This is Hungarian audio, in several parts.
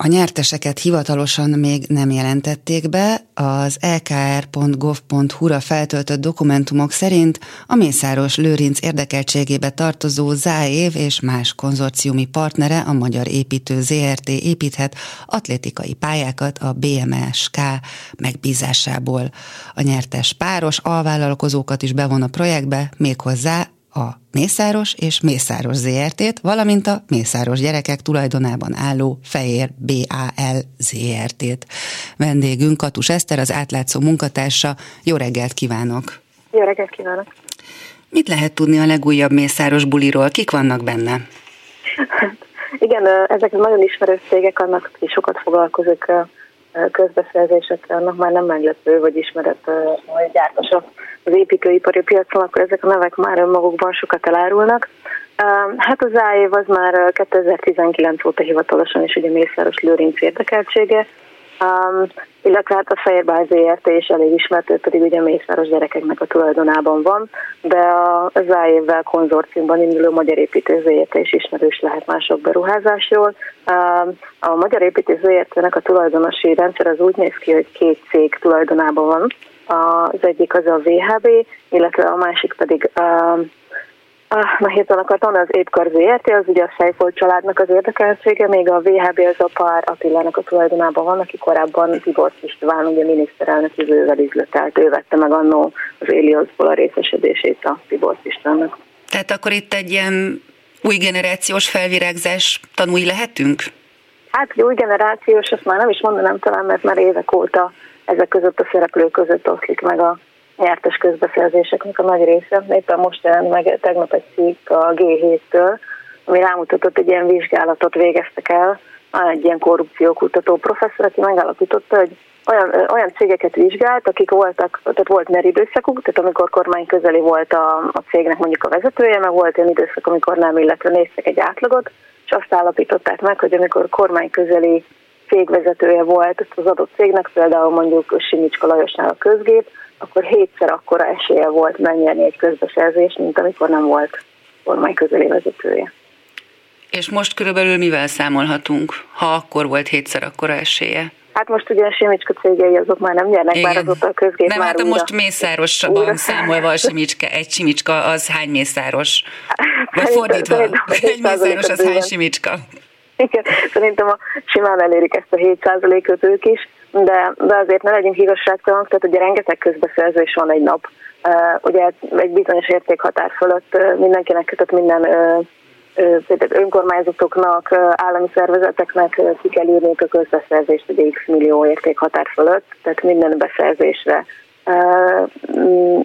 A nyerteseket hivatalosan még nem jelentették be, az lkr.gov.hu-ra feltöltött dokumentumok szerint a Mészáros Lőrinc érdekeltségébe tartozó Záév és más konzorciumi partnere a Magyar Építő ZRT építhet atlétikai pályákat a BMSK megbízásából. A nyertes páros alvállalkozókat is bevon a projektbe, méghozzá a Mészáros és Mészáros ZRT-t, valamint a Mészáros gyerekek tulajdonában álló Fehér BAL ZRT-t. Vendégünk Katus Eszter, az átlátszó munkatársa. Jó reggelt kívánok! Jó reggelt kívánok! Mit lehet tudni a legújabb Mészáros buliról? Kik vannak benne? Igen, ezek nagyon ismerős cégek, annak sokat foglalkozik közbeszerzésekkel, annak már nem meglepő, vagy ismeret, hogy gyártos az építőipari piacon, akkor ezek a nevek már önmagukban sokat elárulnak. Hát az AÉV az már 2019 óta hivatalosan is ugye Mészáros Lőrinc érdekeltsége, Um, illetve hát a Fehérbáz ZRT is elég ismert, ő pedig ugye Mészáros gyerekeknek a tulajdonában van, de az AÉV-vel konzorciumban induló Magyar Építő ZRT is ismerős lehet mások beruházásról. Um, a Magyar Építő ZRT-nek a tulajdonosi rendszer az úgy néz ki, hogy két cég tulajdonában van. Az egyik az a VHB, illetve a másik pedig um, Ah, na hirtelen akartam, az Épkar ZRT, az ugye a Sejfolt családnak az érdekeltsége, még a VHB az a pár Attilának a tulajdonában van, aki korábban Tibor István, ugye miniszterelnök jövővel üzletelt, ő vette meg annó az Élioszból a részesedését a Tibor Istvánnak. Tehát akkor itt egy ilyen új generációs felvirágzás tanúi lehetünk? Hát új generációs, azt már nem is mondanám talán, mert már évek óta ezek között a szereplők között oszlik meg a nyertes közbeszerzéseknek a nagy része. Éppen most jelent meg tegnap egy cikk a G7-től, ami rámutatott, egy ilyen vizsgálatot végeztek el, egy ilyen korrupciókutató professzor, aki megállapította, hogy olyan, olyan cégeket vizsgált, akik voltak, tehát volt NER időszakuk, tehát amikor kormány közeli volt a, a cégnek mondjuk a vezetője, meg volt olyan időszak, amikor nem, illetve néztek egy átlagot, és azt állapították meg, hogy amikor kormány közeli cégvezetője volt az adott cégnek, például mondjuk Simicska Lajosnál a közgép, akkor hétszer akkora esélye volt megnyerni egy közbeszerzés, mint amikor nem volt kormány közeli vezetője. És most körülbelül mivel számolhatunk, ha akkor volt hétszer akkora esélye? Hát most ugye a Simicska cégei azok már nem nyernek, Igen. bár azóta a közgép Nem, már hát most mészárosban számolva a Simicska, egy Simicska az hány mészáros? Vagy fordítva, egy mészáros az hány Simicska? Igen, szerintem a simán elérik ezt a 7%-ot ők is, de, de azért ne legyünk igazságtalanok, tehát ugye rengeteg közbeszerzés van egy nap. Uh, ugye egy bizonyos értékhatár fölött mindenkinek, kötött minden önkormányzatoknak, állami szervezeteknek ki kell írni a közbeszerzést egy x millió értékhatár fölött, tehát minden beszerzésre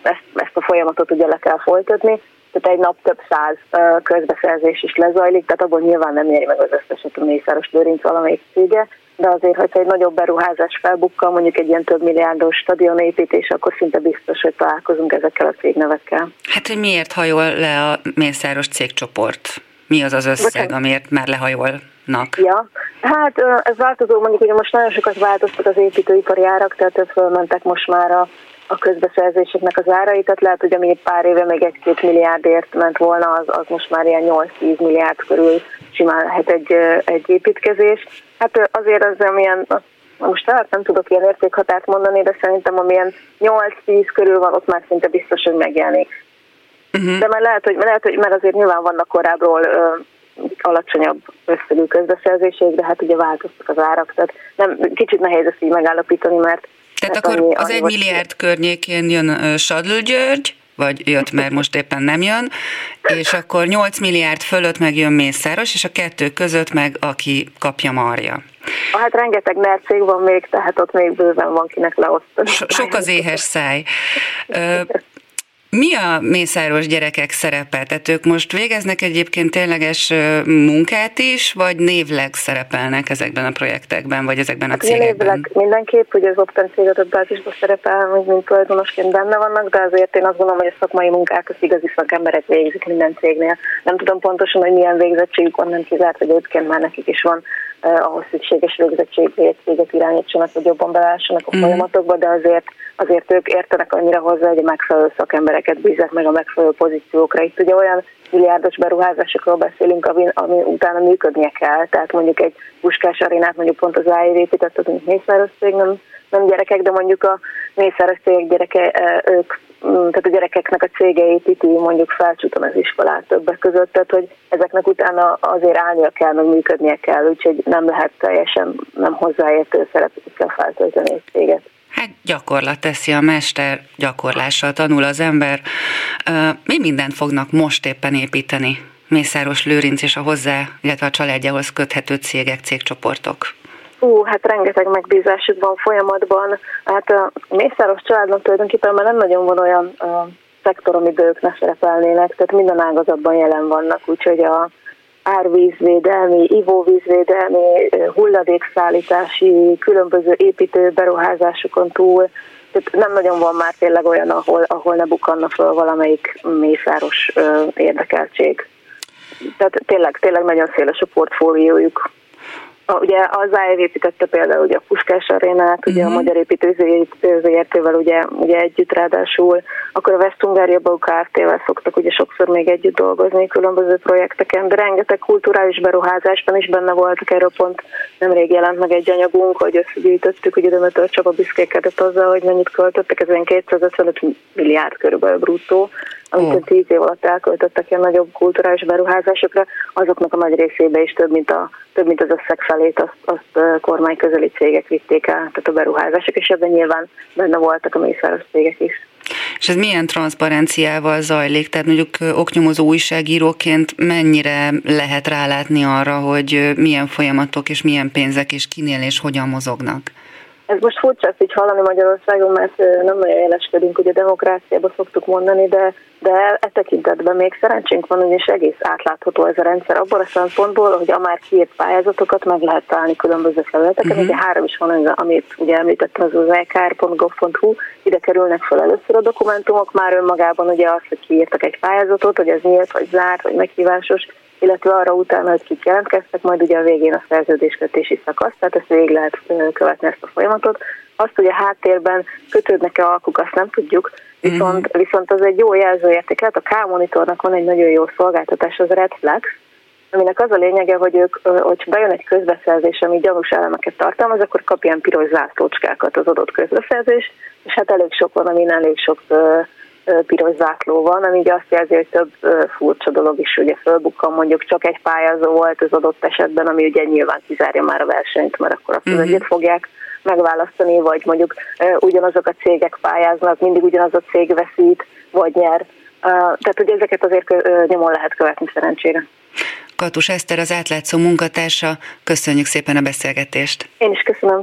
ezt, ezt a folyamatot ugye le kell folytatni, tehát egy nap több száz közbeszerzés is lezajlik, tehát abból nyilván nem éri meg az összeset a Mészáros Lőrinc valamelyik cége, de azért, hogyha egy nagyobb beruházás felbukkal, mondjuk egy ilyen több milliárdos stadionépítés, akkor szinte biztos, hogy találkozunk ezekkel a cégnevekkel. Hát, hogy miért hajol le a Mészáros cégcsoport? Mi az az összeg, amiért már lehajolnak? Ja, hát ez változó, mondjuk hogy most nagyon sokat változtak az építőipari árak, tehát fölmentek most már a a közbeszerzéseknek az árai, tehát lehet, hogy ami pár éve még egy-két milliárdért ment volna, az, az most már ilyen 8-10 milliárd körül simán lehet egy, egy építkezés. Hát azért az amilyen, most tehát nem tudok ilyen értékhatárt mondani, de szerintem amilyen 8-10 körül van, ott már szinte biztos, hogy megjelenik. Uh-huh. De már lehet, hogy, lehet, hogy mert azért nyilván vannak korábbról ö, alacsonyabb összegű közbeszerzések, de hát ugye változtak az árak, tehát nem, kicsit nehéz ezt így megállapítani, mert tehát hát akkor annyi, az egy milliárd környékén jön Sadlő György, vagy jött, mert most éppen nem jön, és akkor 8 milliárd fölött meg jön Mészáros, és a kettő között meg aki kapja Marja. Hát rengeteg nercég van még, tehát ott még bőven van kinek leosztani. So, sok az éhes száj. Mi a mészáros gyerekek szerepe? Tehát ők most végeznek egyébként tényleges munkát is, vagy névleg szerepelnek ezekben a projektekben, vagy ezekben a hát cégekben? Névleg mindenképp, hogy az Opten cég adatbázisban szerepel, hogy mint tulajdonosként benne vannak, de azért én azt gondolom, hogy a szakmai munkák az igazi szakemberek végzik minden cégnél. Nem tudom pontosan, hogy milyen végzettségük van, nem kizárt, hogy egyébként már nekik is van ahhoz szükséges céget irányítsanak, hogy jobban belássanak a uh-huh. folyamatokba, de azért, azért ők értenek annyira hozzá, hogy a megfelelő szakembereket bízzák meg a megfelelő pozíciókra. Itt ugye olyan milliárdos beruházásokról beszélünk, ami, ami utána működnie kell. Tehát mondjuk egy puskás arénát mondjuk pont az AIV épített, az mint Mészáros cég, nem, nem gyerekek, de mondjuk a Mészáros cégek gyereke, ők Mm, tehát a gyerekeknek a cége építi mondjuk felcsúton az iskolát többek között, tehát hogy ezeknek utána azért állnia kell, meg működnie kell, úgyhogy nem lehet teljesen nem hozzáértő szerepekkel feltölteni egy céget. Hát gyakorlat teszi a mester, gyakorlással tanul az ember. Mi mindent fognak most éppen építeni? Mészáros Lőrinc és a hozzá, illetve a családjához köthető cégek, cégcsoportok. Ú, hát rengeteg megbízásuk van folyamatban. Hát a Mészáros családnak tulajdonképpen már nem nagyon van olyan a szektor, amiben ők ne szerepelnének, tehát minden ágazatban jelen vannak, úgyhogy a árvízvédelmi, ivóvízvédelmi, hulladékszállítási, különböző építő beruházásokon túl, tehát nem nagyon van már tényleg olyan, ahol, ahol ne bukanna föl valamelyik mészáros érdekeltség. Tehát tényleg, tényleg nagyon széles a portfóliójuk a, ugye az AEV építette például ugye a Puskás arénát, ugye uh-huh. a mhm. Magyar Építőzértővel ugye, ugye együtt ráadásul, akkor a West Hungaria Kft-vel szoktak ugye sokszor még együtt dolgozni különböző projekteken, de rengeteg kulturális beruházásban is benne voltak, erről pont nemrég jelent meg egy anyagunk, hogy összegyűjtöttük ugye Dömötör Csaba büszkékedett azzal, hogy mennyit költöttek, ez 255 milliárd körülbelül bruttó, amit oh. tíz év alatt elköltöttek ilyen nagyobb kulturális beruházásokra, azoknak a nagy részébe is több, mint, a, több, mint az összeg felét azt, azt kormány közeli cégek vitték el, tehát a beruházások, és ebben nyilván benne voltak a mészáros cégek is. És ez milyen transzparenciával zajlik? Tehát mondjuk oknyomozó újságíróként mennyire lehet rálátni arra, hogy milyen folyamatok és milyen pénzek és kinél és hogyan mozognak? Ez most furcsa ezt így hallani Magyarországon, mert nem nagyon éleskedünk, ugye demokráciába szoktuk mondani, de, de e tekintetben még szerencsénk van, ugyanis egész átlátható ez a rendszer abban a szempontból, hogy a már kiírt pályázatokat meg lehet találni különböző felületeken. Uh-huh. Ugye három is van, amit ugye említettem, az az ekr.gov.hu, ide kerülnek fel először a dokumentumok, már önmagában ugye az, hogy kiírtak egy pályázatot, hogy ez nyílt, vagy zárt, vagy meghívásos, illetve arra utána, hogy kik jelentkeztek, majd ugye a végén a szerződéskötési szakasz, tehát ezt végig lehet követni ezt a folyamatot. Azt, hogy a háttérben kötődnek-e alkuk, azt nem tudjuk, viszont, uh-huh. viszont az egy jó jelzőérték lehet. A K-monitornak van egy nagyon jó szolgáltatás, az Redflex, aminek az a lényege, hogy ők, hogy bejön egy közbeszerzés, ami gyanús elemeket tartalmaz, akkor kap ilyen piros zászlócskákat az adott közbeszerzés, és hát elég sok van, amin elég sok piros zászló van, ami ugye azt jelzi, hogy több furcsa dolog is ugye fölbukkan, mondjuk csak egy pályázó volt az adott esetben, ami ugye nyilván kizárja már a versenyt, mert akkor azt uh-huh. egyet fogják megválasztani, vagy mondjuk ugyanazok a cégek pályáznak, mindig ugyanaz a cég veszít, vagy nyer. Tehát ugye ezeket azért nyomon lehet követni szerencsére. Katus Eszter, az átlátszó munkatársa, köszönjük szépen a beszélgetést. Én is köszönöm.